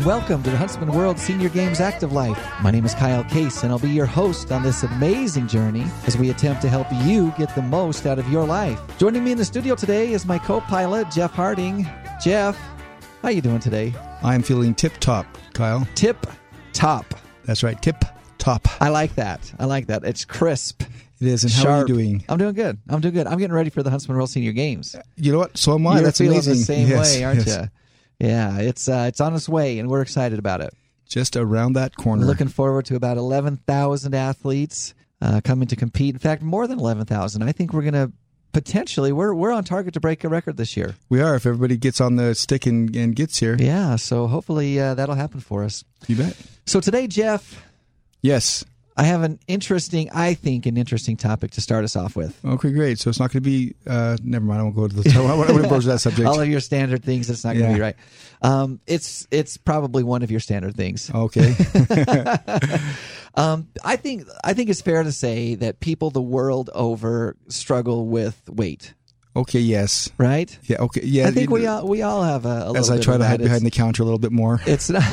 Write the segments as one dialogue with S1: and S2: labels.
S1: and welcome to the Huntsman World Senior Games Active Life. My name is Kyle Case, and I'll be your host on this amazing journey as we attempt to help you get the most out of your life. Joining me in the studio today is my co-pilot Jeff Harding. Jeff, how are you doing today?
S2: I'm feeling tip top, Kyle.
S1: Tip top.
S2: That's right, tip top.
S1: I like that. I like that. It's crisp.
S2: It is. And how are you doing?
S1: I'm doing good. I'm doing good. I'm getting ready for the Huntsman World Senior Games.
S2: You know what? So am I.
S1: You're
S2: That's
S1: feeling
S2: amazing.
S1: the same
S2: Yes,
S1: way, aren't
S2: yes.
S1: you? Yeah, it's uh, it's on its way, and we're excited about it.
S2: Just around that corner.
S1: Looking forward to about 11,000 athletes uh, coming to compete. In fact, more than 11,000. I think we're going to potentially we're we're on target to break a record this year.
S2: we are. If everybody gets on the stick and, and gets here,
S1: Yeah, so hopefully uh, that'll happen for us.
S2: you bet.
S1: So today, Jeff,
S2: Yes.
S1: I have an interesting, I think, an interesting topic to start us off with.
S2: Okay, great. So it's not going to be. Uh, never mind. I won't go to the. I won't broach that subject.
S1: All of your standard things, it's not going to
S2: Yeah.
S1: be right. Um, it's it's probably one of your standard things.
S2: Okay.
S1: Um, I think I think it's fair to say that people the world over struggle with weight,
S2: okay. Yes.
S1: right?
S2: Yeah. Okay. Yeah.
S1: I think we all we all have a, a little
S2: As I try to hide behind the counter a little bit more.
S1: it's not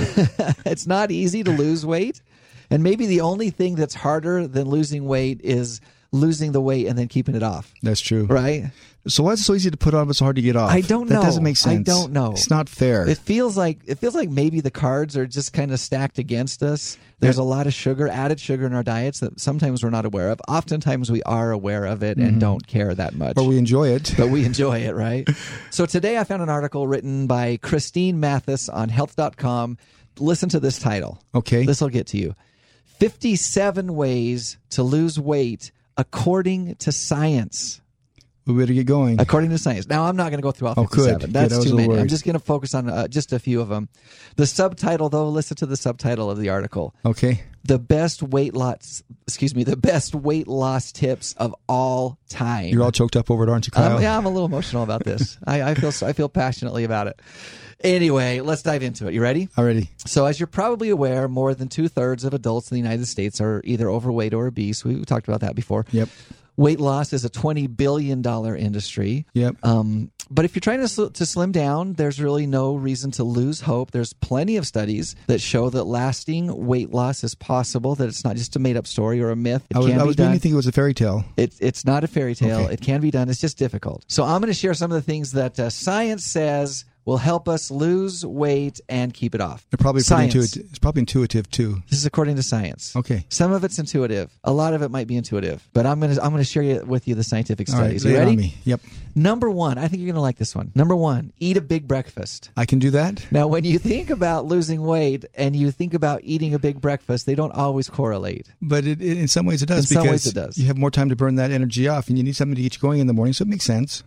S1: it's not easy to lose weight, and maybe the only thing that's harder than losing weight is losing the weight and then keeping it off.
S2: That's true.
S1: Right?
S2: So why is it so easy to put on but so hard to get off?
S1: I don't
S2: That
S1: know.
S2: doesn't make sense.
S1: I don't know.
S2: It's not fair.
S1: It feels like it feels like maybe the cards are just kind of stacked against us. There's a lot of sugar, added sugar in our diets that sometimes we're not aware of. Oftentimes we are aware of it and mm-hmm. don't care that much.
S2: but we enjoy it.
S1: but we enjoy it, right? so today I found an article written by Christine Mattheis on health.com. Listen to this title.
S2: Okay.
S1: This will get to you. 57 ways to lose weight according to science.
S2: we better get going.
S1: According to science. Now, I'm not going to go through all
S2: Oh, good.
S1: 57. That's
S2: I was
S1: too many. I'm just going to focus on uh, just a few of them. The subtitle, though, listen to the subtitle of the article.
S2: Okay.
S1: The best weight loss, excuse me, the best weight loss tips of all time.
S2: You're all choked up over it, aren't you, Kyle?
S1: Um, yeah, I'm a little emotional about this. I, I feel I feel passionately about it. Anyway, let's dive into it. You ready?
S2: Already.
S1: So, as you're probably aware, more than two thirds of adults in the United States are either overweight or obese. We talked about that before.
S2: Yep.
S1: Weight loss is a twenty billion dollar industry.
S2: Yep.
S1: Um, but if you're trying to, sl- to slim down, there's really no reason to lose hope. There's plenty of studies that show that lasting weight loss is possible. That it's not just a made up story or a myth. It
S2: I was,
S1: can
S2: I
S1: be done.
S2: think it was a fairy tale.
S1: It, it's not a fairy tale.
S2: Okay.
S1: It can be done. It's just difficult. So I'm going to share some of the things that uh, science says will help us lose weight and keep it off.
S2: They're probably intuitive. It's probably intuitive too.
S1: This is according to science.
S2: Okay.
S1: Some of it's intuitive. A lot of it might be intuitive. But I'm to I'm to share you, with you the scientific
S2: All right.
S1: studies. you ready?
S2: Yep.
S1: Number one. I think you're to like this one. Number one. Eat a big breakfast.
S2: I can do that.
S1: Now, when you think about losing weight and you think about eating a big breakfast, they don't always correlate.
S2: But it, it, in some ways it does
S1: In some ways it does.
S2: you have more time to burn that energy off and you need something to get you going in the morning. So it makes sense.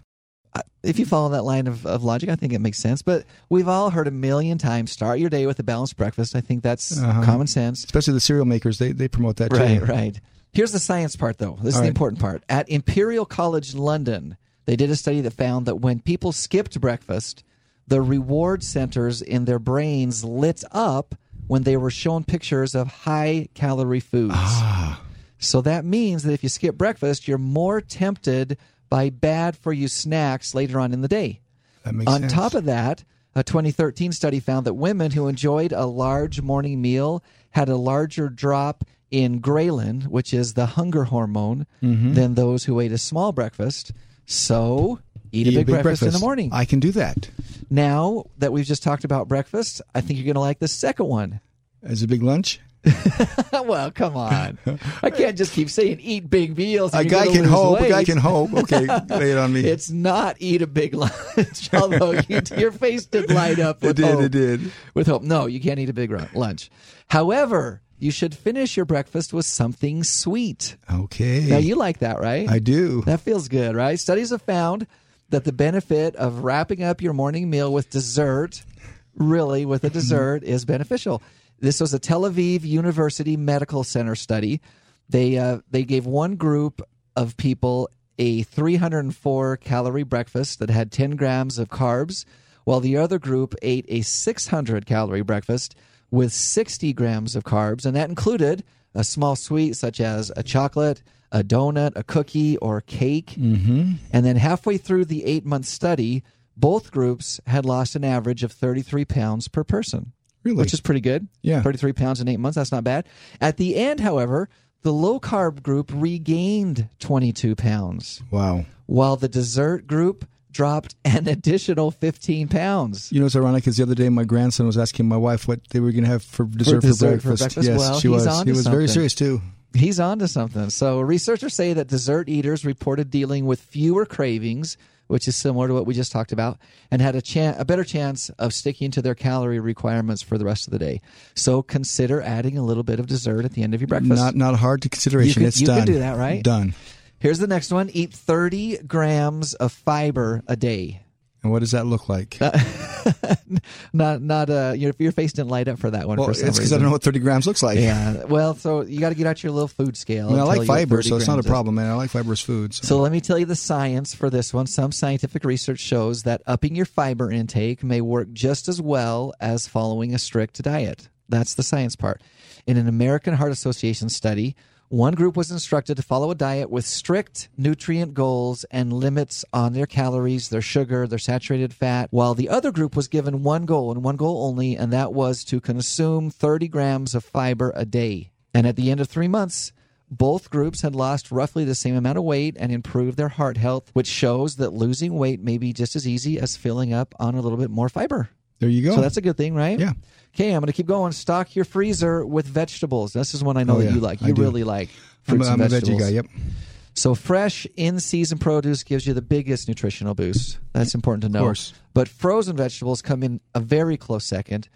S1: If you follow that line of, of logic, I think it makes sense. But we've all heard a million times start your day with a balanced breakfast. I think that's
S2: Uh-huh.
S1: common sense.
S2: Especially the cereal makers, they, they promote that
S1: Right,
S2: too.
S1: right. Here's the science part, though. This is
S2: All
S1: the
S2: right.
S1: important part. At Imperial College London, they did a study that found that when people skipped breakfast, the reward centers in their brains lit up when they were shown pictures of high calorie foods.
S2: Ah,
S1: So that means that if you skip breakfast, you're more tempted by bad for you snacks later on in the day.
S2: that makes
S1: On
S2: sense.
S1: top of that, a 2013 study found that women who enjoyed a large morning meal had a larger drop in ghrelin, which is the hunger hormone,
S2: Mm-hmm.
S1: than those who ate a small breakfast. So, eat, a, big, breakfast, in the morning.
S2: I can do that.
S1: now that we've just talked about breakfast, I think you're going to like the second one.
S2: As a big lunch.
S1: well, come on. I can't just keep saying eat big meals.
S2: A guy can hope. A guy can hope. Okay, lay it on me.
S1: It's not eat a big lunch, although you, your face did light up
S2: it
S1: with
S2: did.
S1: hope.
S2: It did.
S1: With hope. No, you can't eat a big lunch. However, you should finish your breakfast with something sweet.
S2: Okay.
S1: Now, you like that, right?
S2: I do.
S1: That feels good, right? Studies have found that the benefit of wrapping up your morning meal with dessert, really with a dessert, is beneficial. This was a Tel Aviv University Medical Center study. They uh, they gave one group of people a 304 calorie breakfast that had 10 grams of carbs, while the other group ate a 600 calorie breakfast with 60 grams of carbs, and that included a small sweet such as a chocolate, a donut, a cookie, or cake. Mm-hmm. And then halfway through the eight month study, both groups had lost an average of 33 pounds per person.
S2: Really?
S1: which is pretty good.
S2: Yeah.
S1: 33 pounds in eight months. That's not bad. At the end, however, the low carb group regained 22 pounds,
S2: Wow.
S1: while the dessert group dropped an additional 15 pounds.
S2: You know what's ironic is the other day my grandson was asking my wife what they were going to have for dessert for,
S1: dessert for
S2: breakfast.
S1: breakfast?
S2: Yes,
S1: Well,
S2: she
S1: he's
S2: was.
S1: on
S2: He was very serious too.
S1: He's on to something. So, researchers say that dessert eaters reported dealing with fewer cravings, which is similar to what we just talked about, and had a, chan- a better chance of sticking to their calorie requirements for the rest of the day. So, consider adding a little bit of dessert at the end of your breakfast.
S2: Not not hard to consideration.
S1: You can-
S2: it's
S1: you can do that, right?
S2: Done.
S1: Here's the next one eat 30 grams of fiber a day.
S2: And what does that look like?
S1: Uh, Not, not, uh, your, your face didn't light up for that one
S2: well, it's because I don't know what 30 grams looks like.
S1: Yeah. Well, so you got to get out your little food scale.
S2: I, mean, I like
S1: tell you what
S2: fiber, so it's not a problem, man. I like fibrous foods.
S1: So let me tell you the science for this one. Some scientific research shows that upping your fiber intake may work just as well as following a strict diet. That's the science part. In an American Heart Association study, one group was instructed to follow a diet with strict nutrient goals and limits on their calories, their sugar, their saturated fat, while the other group was given one goal and one goal only, and that was to consume 30 grams of fiber a day. And at the end of three months, both groups had lost roughly the same amount of weight and improved their heart health, which shows that losing weight may be just as easy as filling up on a little bit more fiber.
S2: there you go.
S1: So that's a good thing, right?
S2: Yeah.
S1: Okay, I'm going to keep going. Stock your freezer with vegetables. This is one I know
S2: Oh,
S1: that
S2: yeah,
S1: you like. You really like
S2: I'm,
S1: fruits
S2: a- I'm a veggie guy. Yep.
S1: So fresh in-season produce gives you the biggest nutritional boost. That's important to know.
S2: Of course.
S1: But frozen vegetables come in a very close second.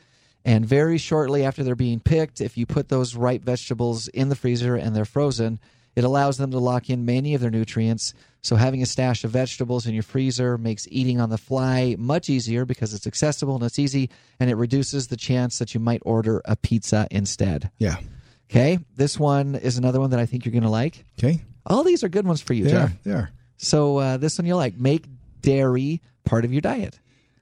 S1: And very shortly after they're being picked, if you put those ripe vegetables in the freezer and they're frozen, it allows them to lock in many of their nutrients. So having a stash of vegetables in your freezer makes eating on the fly much easier because it's accessible and it's easy, and it reduces the chance that you might order a pizza instead.
S2: Yeah.
S1: Okay, this one is another one that I think you're going to like.
S2: Okay.
S1: All these are good ones for you,
S2: Yeah.
S1: Jeff.
S2: are.
S1: So uh, this one you'll like. Make dairy part of your diet.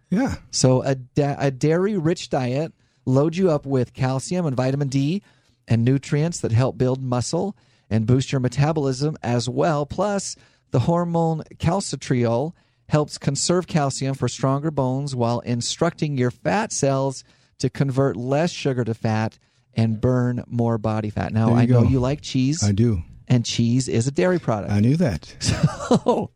S2: Yeah.
S1: So a, da- a dairy-rich diet loads you up with calcium and vitamin D and nutrients that help build muscle and boost your metabolism as well. Plus, the hormone calcitriol helps conserve calcium for stronger bones while instructing your fat cells to convert less sugar to fat and burn more body fat. Now, I know you like cheese,
S2: I do.
S1: and cheese is a dairy product.
S2: I knew that.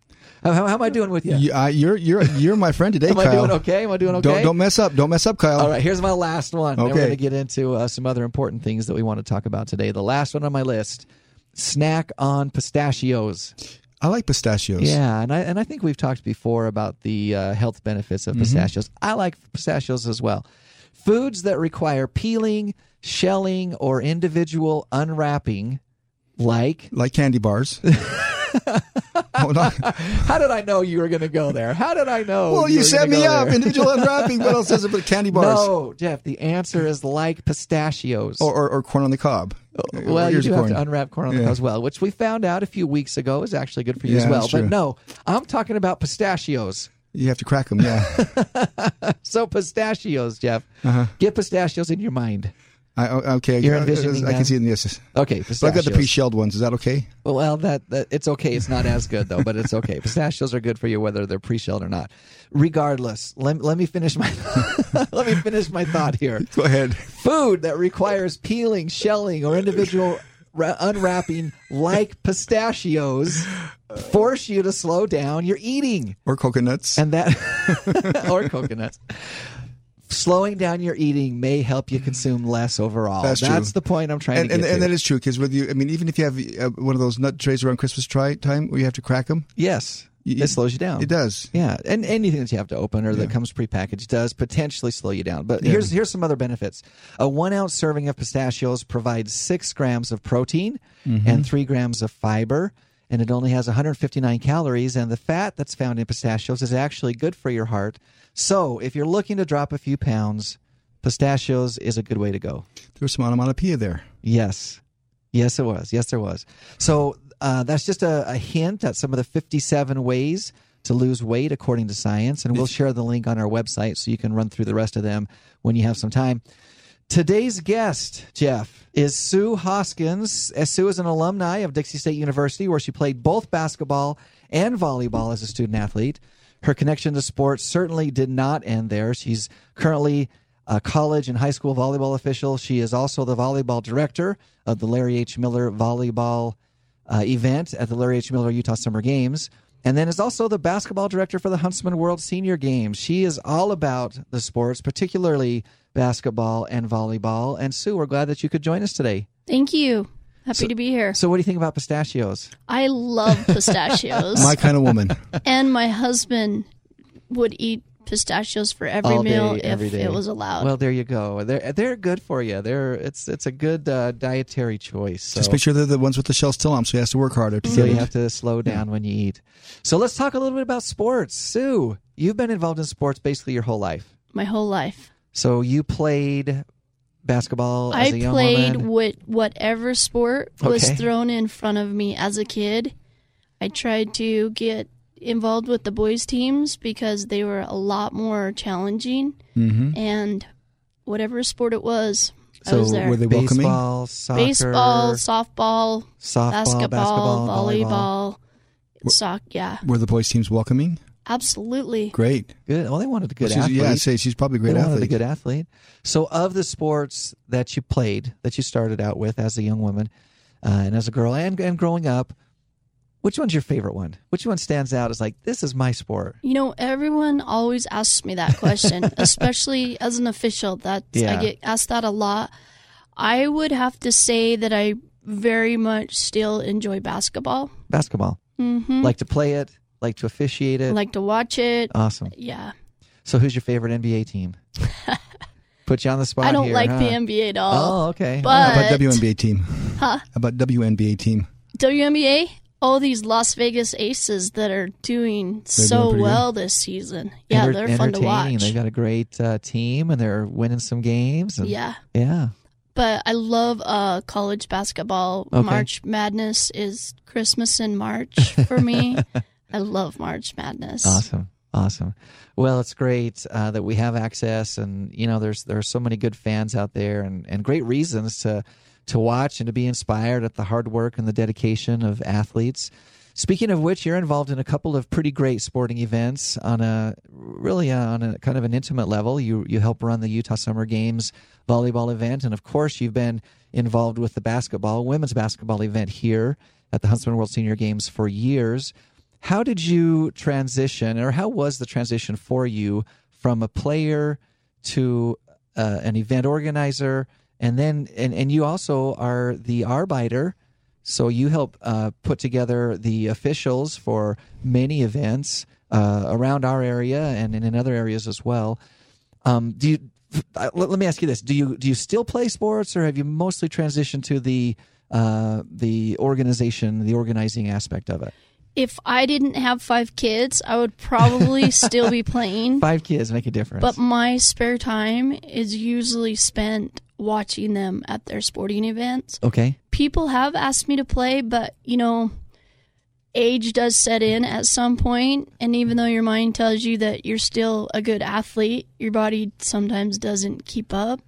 S1: Oh, how, how am I doing with you?
S2: You, I, you're you're you're my friend today,
S1: Am I
S2: Kyle.
S1: doing okay? Am I doing okay?
S2: Don't don't mess up. Don't mess up, Kyle.
S1: All right, here's my last one. Then we're
S2: Okay.
S1: going to get into uh, some other important things that we want to talk about today. The last one on my list: snack on pistachios.
S2: I like pistachios.
S1: Yeah, and I and I think we've talked before about the uh, health benefits of
S2: Mm-hmm.
S1: pistachios. I like pistachios as well. Foods that require peeling, shelling, or individual unwrapping, like.
S2: Like candy bars. Hold on.
S1: How did I know you were going to go there? How did I know?
S2: Well, you
S1: were
S2: set me up. Individual unwrapping. What else is it but candy bars?
S1: No, Jeff. The answer is like pistachios.
S2: Or, or, or corn on the cob.
S1: Well, you do
S2: a
S1: have to unwrap corn on the cob as well, which we found out a few weeks ago is actually good for you as well. But no, I'm talking about pistachios.
S2: You have to crack them. Yeah.
S1: So pistachios, Jeff.
S2: Uh-huh.
S1: Get pistachios in your mind.
S2: I, okay.
S1: You're
S2: I- I-
S1: envisioning
S2: I,
S1: that?
S2: can see it in this.
S1: Okay,
S2: But I
S1: pistachios.
S2: got the pre-shelled ones. Is that okay?
S1: well, that, that it's okay. It's not as good though, but it's okay. Pistachios are good for you whether they're pre-shelled or not. Regardless, let, let me finish my let me finish my thought here.
S2: Go ahead.
S1: Food that requires peeling, shelling, or individual ra- unwrapping, like pistachios, force you to slow down your eating.
S2: Or coconuts.
S1: And that, or coconuts. Slowing down your eating may help you consume less overall.
S2: That's true.
S1: the point I'm trying
S2: and,
S1: to
S2: and, and
S1: to.
S2: that is true because with you, I mean, even if you have uh, one of those nut trays around Christmas try time where you have to crack them,
S1: yes,
S2: You-
S1: it slows you down.
S2: it does.
S1: Yeah, and anything that you have to open or that
S2: Yeah.
S1: comes prepackaged does potentially slow you down. But
S2: Yeah.
S1: here's here's some other benefits. A one ounce serving of pistachios provides six grams of protein
S2: Mm-hmm.
S1: and three grams of fiber, and it only has 159 calories. And the fat that's found in pistachios is actually good for your heart. So if you're looking to drop a few pounds, pistachios is a good way to go.
S2: There was some onomatopoeia there.
S1: Yes. Yes, it was. Yes, there was. So uh, that's just a, a hint at some of the 57 ways to lose weight according to science. And we'll share the link on our website so you can run through the rest of them when you have some time. Today's guest, Jeff, is Sue Hoskins. Uh, Sue is an alumni of Dixie State University, where she played both basketball and volleyball as a student athlete. Her connection to sports certainly did not end there. She's currently a college and high school volleyball official. She is also the volleyball director of the Larry H. Miller Volleyball uh, event at the Larry H. Miller Utah Summer Games. And then is also the basketball director for the Huntsman World Senior Games. She is all about the sports, particularly basketball and volleyball. And Sue, we're glad that you could join us today.
S3: Thank you. Happy to be here.
S1: So, what do you think about pistachios?
S3: I love pistachios.
S2: My kind of woman.
S3: and my husband would eat pistachios for every
S1: All day,
S3: meal if
S1: every day.
S3: it was allowed.
S1: Well, there you go. They're they're good for you. They're it's it's a good uh, dietary choice. So.
S2: Just make sure they're the ones with the shell still on, so he has to work harder to
S1: So you have to slow down when you eat. So let's talk a little bit about sports. Sue, you've been involved in sports basically your whole life.
S3: my whole life.
S1: So you played basketball as
S3: I
S1: a young
S3: played
S1: woman.
S3: with whatever sport was
S1: Okay.
S3: thrown in front of me as a kid. I tried to get involved with the boys' teams because they were a lot more challenging.
S2: Mm-hmm.
S3: And whatever sport it was, I
S1: So
S3: was there.
S2: were they welcoming?
S1: Baseball, soccer,
S3: Baseball, softball,
S1: softball,
S3: basketball,
S1: basketball, volleyball.
S3: volleyball, sock. Yeah,
S2: Were the boys' teams welcoming?
S3: absolutely.
S2: Great.
S1: Good. Well, they wanted a good
S2: She's-
S1: athlete.
S2: yeah, I'd say she's probably a great
S1: they wanted a good athlete. So, of the sports that you played, that you started out with as a young woman uh, and as a girl, and and growing up, which one's your favorite one? Which one stands out as like this is my sport?
S3: You know, everyone always asks me that question, especially as an official. That
S1: Yeah.
S3: I get asked that a lot. I would have to say that I very much still enjoy basketball.
S1: Basketball.
S3: hmm
S1: Like to play it, like to officiate it.
S3: Like to watch it.
S1: awesome.
S3: Yeah,
S1: So, who's your favorite NBA team? Put you on the spot.
S3: I don't
S1: here,
S3: like
S1: huh?
S3: the NBA at all.
S1: Oh, okay.
S3: But-
S2: How about WNBA team?
S3: Huh?
S2: How about WNBA team?
S3: WNBA, all these Las Vegas Aces that are doing so
S2: doing
S3: well this season. Yeah,
S1: Enter-
S3: they're fun to watch.
S1: They've got a great uh, team, and they're winning some games. And,
S3: Yeah.
S1: yeah.
S3: But I love uh, college basketball.
S1: Okay.
S3: March Madness is Christmas in March for me. I love March Madness.
S1: Awesome, awesome. Well, it's great uh, that we have access, and you know, there's there are so many good fans out there, and, and great reasons to to watch and to be inspired at the hard work and the dedication of athletes. Speaking of which, you're involved in a couple of pretty great sporting events on a really uh, on a kind of an intimate level. You you help run the Utah Summer Games volleyball event, and of course, you've been involved with the basketball women's basketball event here at the Huntsman World Senior Games for years. How did you transition, or how was the transition for you from a player to uh, an event organizer, and then and, and you also are the arbiter, so you help uh, put together the officials for many events uh, around our area and in other areas as well. Um, do you? uh, Let, let me ask you this: Do you do you still play sports, or have you mostly transitioned to the uh, the organization, the organizing aspect of it?
S3: If I didn't have five kids, I would probably still be playing.
S1: Five kids make a difference.
S3: But my spare time is usually spent watching them at their sporting events.
S1: okay,
S3: People have asked me to play, but you know, age does set in at some point, and even though your mind tells you that you're still a good athlete, your body sometimes doesn't keep up.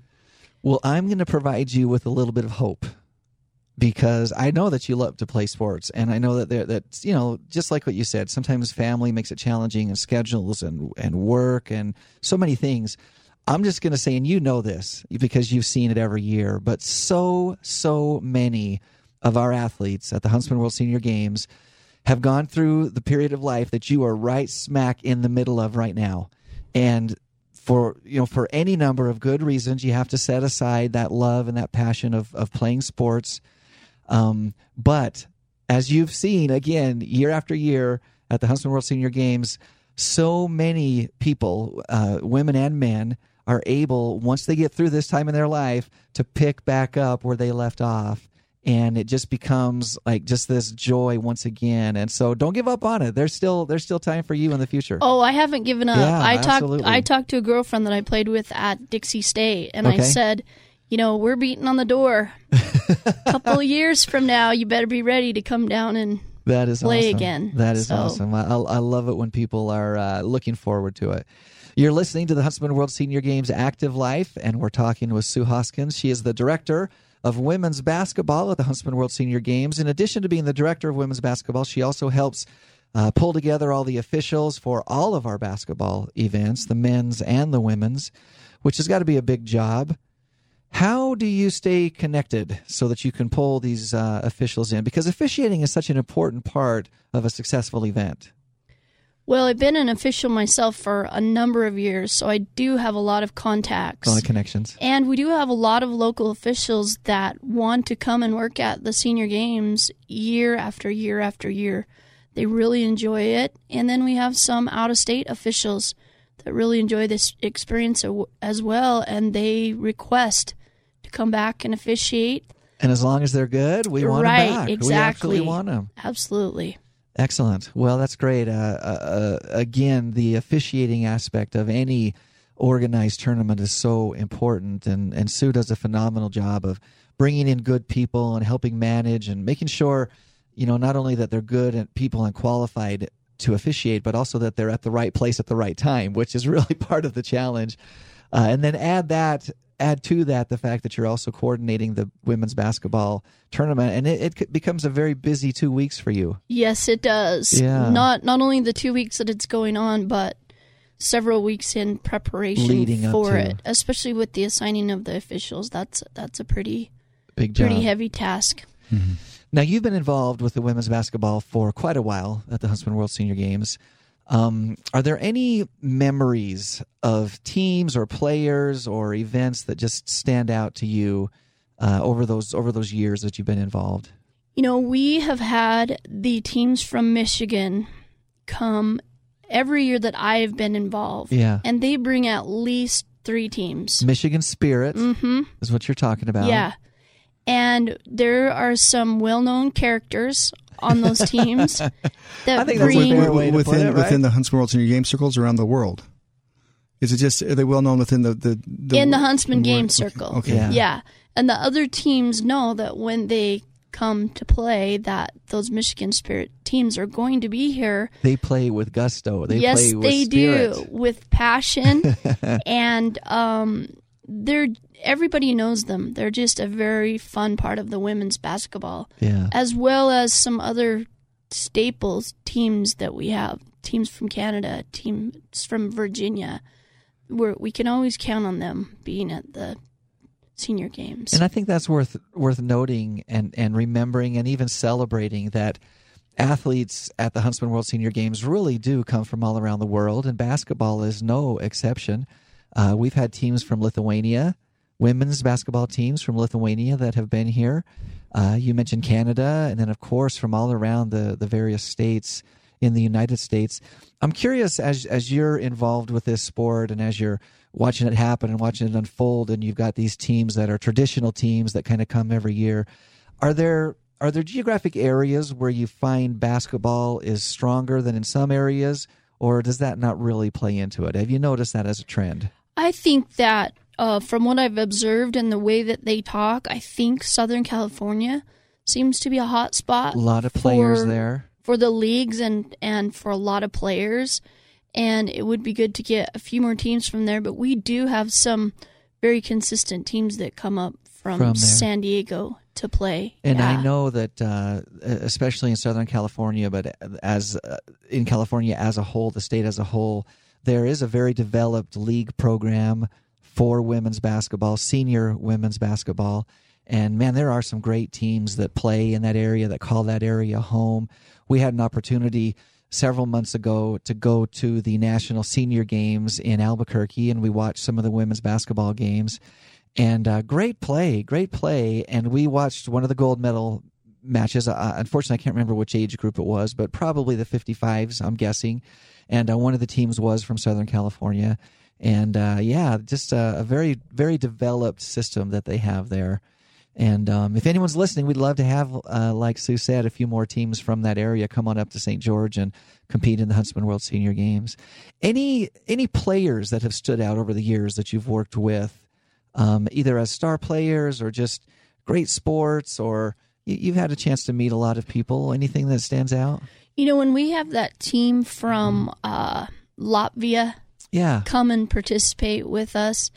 S1: well, I'm going to provide you with a little bit of hope because I know that you love to play sports, and I know that there, that you know, just like what you said, sometimes family makes it challenging, and schedules, and and work, and so many things. I'm just going to say, and you know this because you've seen it every year, but so so many of our athletes at the Huntsman World Senior Games have gone through the period of life that you are right smack in the middle of right now, and for you know for any number of good reasons you have to set aside that love and that passion of of playing sports. Um, but as you've seen again year after year at the Huntsman World Senior Games so many people uh, women and men are able once they get through this time in their life to pick back up where they left off and it just becomes like just this joy once again and so don't give up on it there's still there's still time for you in the future
S3: Oh, I haven't given up.
S1: Yeah,
S3: I talked
S1: absolutely.
S3: I talked to a girlfriend that I played with at Dixie State and
S1: Okay.
S3: I said, you know, we're beating on the door. a couple of years from now, you better be ready to come down and
S1: That is
S3: play
S1: awesome.
S3: again.
S1: That is
S3: So-
S1: awesome. I, I I love it when people are uh, looking forward to it. You're listening to the Huntsman World Senior Games Active Life, and we're talking with Sue Hoskins. She is the director of women's basketball at the Huntsman World Senior Games. In addition to being the director of women's basketball, she also helps uh, pull together all the officials for all of our basketball events, the men's and the women's. which has got to be a big job. How do you stay connected so that you can pull these uh, officials in? Because officiating is such an important part of a successful event.
S3: Well, I've been an official myself for a number of years, so I do have a lot of contacts.
S1: A lot of connections.
S3: And we do have a lot of local officials that want to come and work at the senior games year after year after year. They really enjoy it. And then we have some out of state officials that really enjoy this experience as well, and they request to come back and officiate.
S1: And as long as they're good, we want
S3: right,
S1: them back.
S3: Exactly.
S1: We actually want them.
S3: Absolutely.
S1: Excellent. Well, that's great. Uh, uh, uh, again, the officiating aspect of any organized tournament is so important, and, and Sue does a phenomenal job of bringing in good people and helping manage and making sure, you know, not only that they're good and people and qualified to officiate, but also that they're at the right place at the right time, which is really part of the challenge. Uh, and then add that add to that the fact that you're also coordinating the women's basketball tournament and it, it becomes a very busy two weeks for you
S3: yes it does
S1: yeah.
S3: not not only the two weeks that it's going on but several weeks in preparation
S1: Leading
S3: for
S1: to.
S3: it especially with the assigning of the officials that's that's a pretty
S1: big job.
S3: pretty heavy task
S1: mm-hmm. now you've been involved with the women's basketball for quite a while at the huntsman world senior games um, are there any memories of teams or players or events that just stand out to you uh, over those over those years that you've been involved?
S3: You know, we have had the teams from Michigan come every year that I have been involved.
S1: Yeah,
S3: and they bring at least three teams.
S1: Michigan Spirit
S3: mm-hmm.
S1: is what you're talking about.
S3: Yeah, and there are some well-known characters on those teams that
S1: I think
S3: bring
S1: that's a fair way to
S2: within
S1: put it, right?
S2: within the Huntsman World Senior Game circles around the world. Is it just are they well known within the the, the
S3: in the Huntsman
S2: the
S3: game
S2: world?
S3: circle?
S2: Okay.
S1: Yeah.
S3: yeah, and the other teams know that when they come to play, that those Michigan Spirit teams are going to be here.
S1: They play with gusto. They
S3: yes,
S1: play with
S3: they
S1: spirit.
S3: do with passion, and um, they're everybody knows them. They're just a very fun part of the women's basketball,
S1: Yeah.
S3: as well as some other staples teams that we have. Teams from Canada, teams from Virginia, where we can always count on them being at the senior games.
S1: And I think that's worth worth noting and and remembering and even celebrating that athletes at the Huntsman World Senior Games really do come from all around the world, and basketball is no exception. Uh, we've had teams from Lithuania, women's basketball teams from Lithuania that have been here. Uh, you mentioned Canada, and then of course from all around the the various states in the United States. I'm curious as as you're involved with this sport and as you're watching it happen and watching it unfold, and you've got these teams that are traditional teams that kind of come every year. Are there are there geographic areas where you find basketball is stronger than in some areas, or does that not really play into it? Have you noticed that as a trend?
S3: I think that uh, from what I've observed and the way that they talk, I think Southern California seems to be a hot spot.
S1: A lot of players
S3: for-
S1: there.
S3: for the leagues and and for a lot of players and it would be good to get a few more teams from there but we do have some very consistent teams that come up from,
S1: From.
S3: San Diego to play
S1: And I know that, uh, especially in Southern California, but as uh, in California as a whole, the state as a whole, there is a very developed league program for women's basketball, senior women's basketball. And man, there are some great teams that play in that area, that call that area home. We had an opportunity several months ago to go to the National Senior Games in Albuquerque, and we watched some of the women's basketball games and uh, great play, great play. And we watched one of the gold medal matches. Uh, unfortunately, I can't remember which age group it was, but probably the 55s, I'm guessing. And uh, one of the teams was from Southern California. And uh, yeah, just a, a very, very developed system that they have there. And um, if anyone's listening, we'd love to have, uh, like Sue said, a few more teams from that area come on up to St. George and compete in the Huntsman World Senior Games. Any any players that have stood out over the years that you've worked with, um, either as star players or just great sports, or you, you've had a chance to meet a lot of people. Anything that stands out?
S3: you know when we have that team from uh, Latvia
S1: Yeah,
S3: come and participate with us.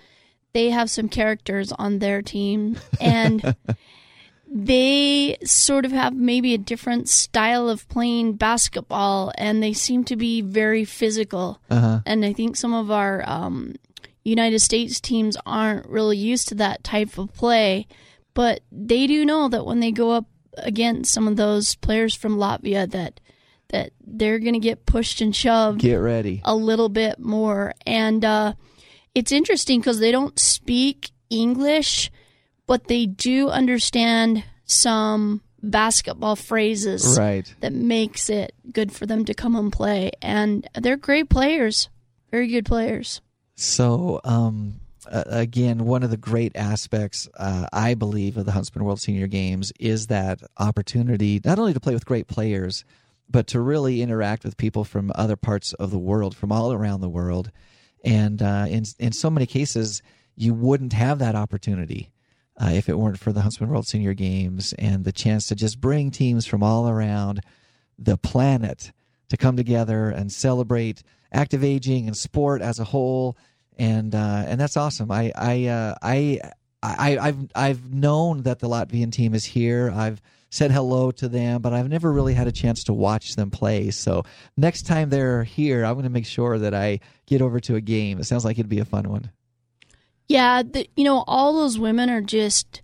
S3: They have some characters on their team, and they sort of have maybe a different style of playing basketball, and they seem to be very physical.
S1: uh huh.
S3: And I think some of our um, United States teams aren't really used to that type of play, but they do know that when they go up against some of those players from Latvia that that they're going to get pushed and shoved
S1: Get ready.
S3: a little bit more. And uh, it's interesting because they don't speak English, but they do understand some basketball phrases
S1: Right.
S3: that makes it good for them to come and play. And they're great players, very good players.
S1: So, um, uh, again, one of the great aspects, uh, I believe, of the Huntsman World Senior Games is that opportunity not only to play with great players, but to really interact with people from other parts of the world, from all around the world. And uh, in in so many cases, you wouldn't have that opportunity uh, if it weren't for the Huntsman World Senior Games and the chance to just bring teams from all around the planet to come together and celebrate active aging and sport as a whole. And uh, and that's awesome. I I uh, I. I, I've I've known that the Latvian team is here. I've said hello to them, but I've never really had a chance to watch them play. So next time they're here, I'm going to make sure that I get over to a game. It sounds like it'd be a fun one.
S3: Yeah, the, you know, all those women are just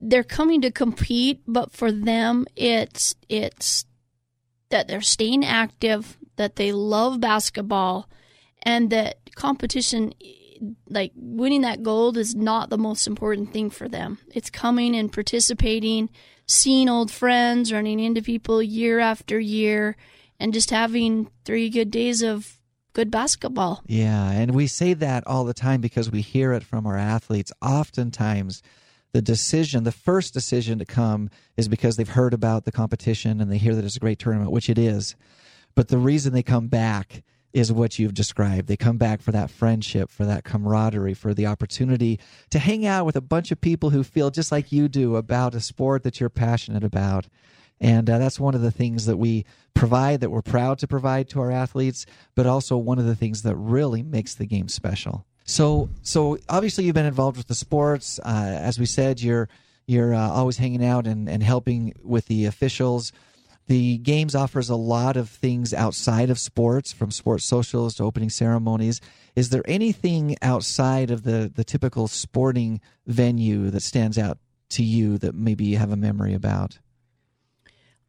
S3: they're coming to compete, but for them it's it's that they're staying active, that they love basketball and that competition like winning that gold is not the most important thing for them. It's coming and participating, seeing old friends, running into people year after year and just having three good days of good basketball.
S1: Yeah, and we say that all the time because we hear it from our athletes. Oftentimes, the decision, the first decision to come is because they've heard about the competition and they hear that it's a great tournament, which it is. But the reason they come back is what you've described. They come back for that friendship, for that camaraderie, for the opportunity to hang out with a bunch of people who feel just like you do about a sport that you're passionate about. And uh, that's one of the things that we provide, that we're proud to provide to our athletes, but also one of the things that really makes the game special. So, so obviously you've been involved with the sports. Uh, as we said, you're you're uh, always hanging out and, and helping with the officials. The games offers a lot of things outside of sports, from sports socials to opening ceremonies. Is there anything outside of the, the typical sporting venue that stands out to you that maybe you have a memory about?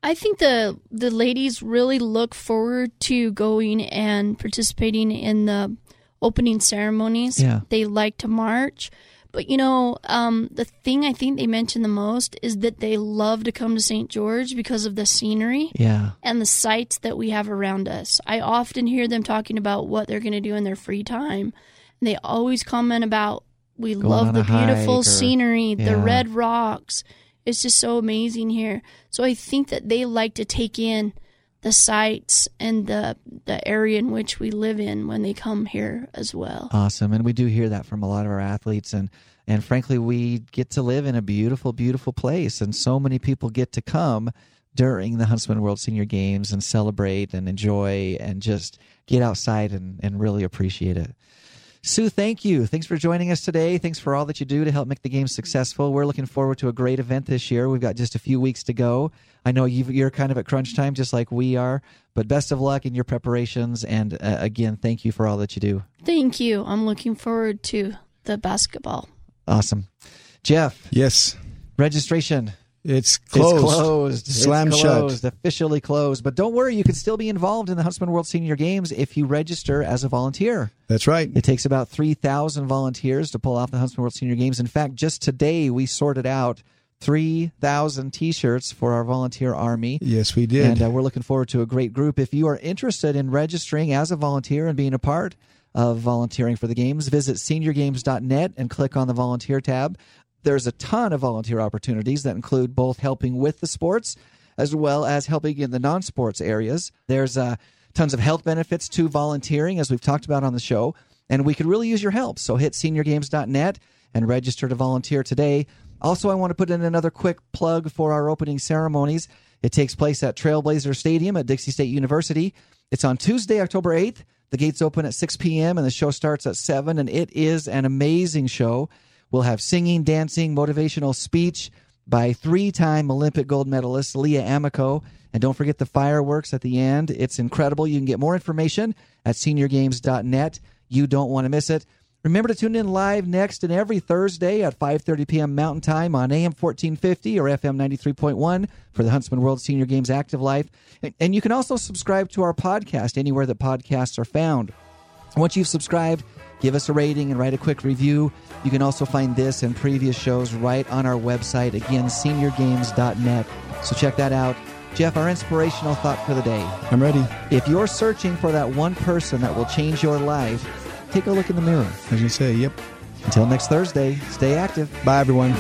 S3: I think the the ladies really look forward to going and participating in the opening ceremonies.
S1: Yeah.
S3: They like to march. But you know, um, the thing I think they mention the most is that they love to come to St. George because of the scenery
S1: Yeah.
S3: and the sights that we have around us. I often hear them talking about what they're going to do in their free time. And they always comment about we
S1: Going
S3: love the beautiful
S1: or-
S3: scenery, the red rocks. It's just so amazing here. So I think that they like to take in the sights and the the area in which we live in when they come here as well.
S1: Awesome. And we do hear that from a lot of our athletes and and frankly we get to live in a beautiful beautiful place and so many people get to come during the Huntsman World Senior Games and celebrate and enjoy and just get outside and, and really appreciate it. Sue, thank you. Thanks for joining us today. Thanks for all that you do to help make the game successful. We're looking forward to a great event this year. We've got just a few weeks to go. I know you've, you're kind of at crunch time, just like we are, but best of luck in your preparations. And uh, again, thank you for all that you do.
S3: Thank you. I'm looking forward to the basketball.
S1: Awesome. Jeff,
S2: Yes,
S1: registration
S2: it's closed.
S1: closed.
S2: Slam
S1: it's
S2: shut.
S1: officially closed. But don't worry, you can still be involved in the Huntsman World Senior Games if you register as a volunteer.
S2: That's right.
S1: It takes about 3,000 volunteers to pull off the Huntsman World Senior Games. In fact, just today we sorted out 3,000 t shirts for our volunteer army.
S2: Yes, we did.
S1: And uh, we're looking forward to a great group. If you are interested in registering as a volunteer and being a part of volunteering for the games, visit seniorgames.net and click on the volunteer tab. There's a ton of volunteer opportunities that include both helping with the sports as well as helping in the non sports areas. There's uh, tons of health benefits to volunteering, as we've talked about on the show, and we could really use your help. So hit seniorgames.net and register to volunteer today. Also, I want to put in another quick plug for our opening ceremonies. It takes place at Trailblazer Stadium at Dixie State University. It's on Tuesday, October 8th. The gates open at 6 p.m. and the show starts at 7, and it is an amazing show. We'll have singing, dancing, motivational speech by three time Olympic gold medalist Leah Amico. And don't forget the fireworks at the end. It's incredible. You can get more information at seniorgames.net. You don't want to miss it. Remember to tune in live next and every Thursday at 5:30 p.m. Mountain Time on AM 1450 or FM 93.1 for the Huntsman World Senior Games Active Life. And- And you can also subscribe to our podcast anywhere that podcasts are found. Once you've subscribed, give us a rating and write a quick review. You can also find this and previous shows right on our website, again, seniorgames.net. So check that out. Jeff, our inspirational thought for the day.
S2: I'm ready.
S1: If you're searching for that one person that will change your life, take a look in the mirror.
S2: As you say, yep.
S1: Until next Thursday, stay active.
S2: Bye, everyone.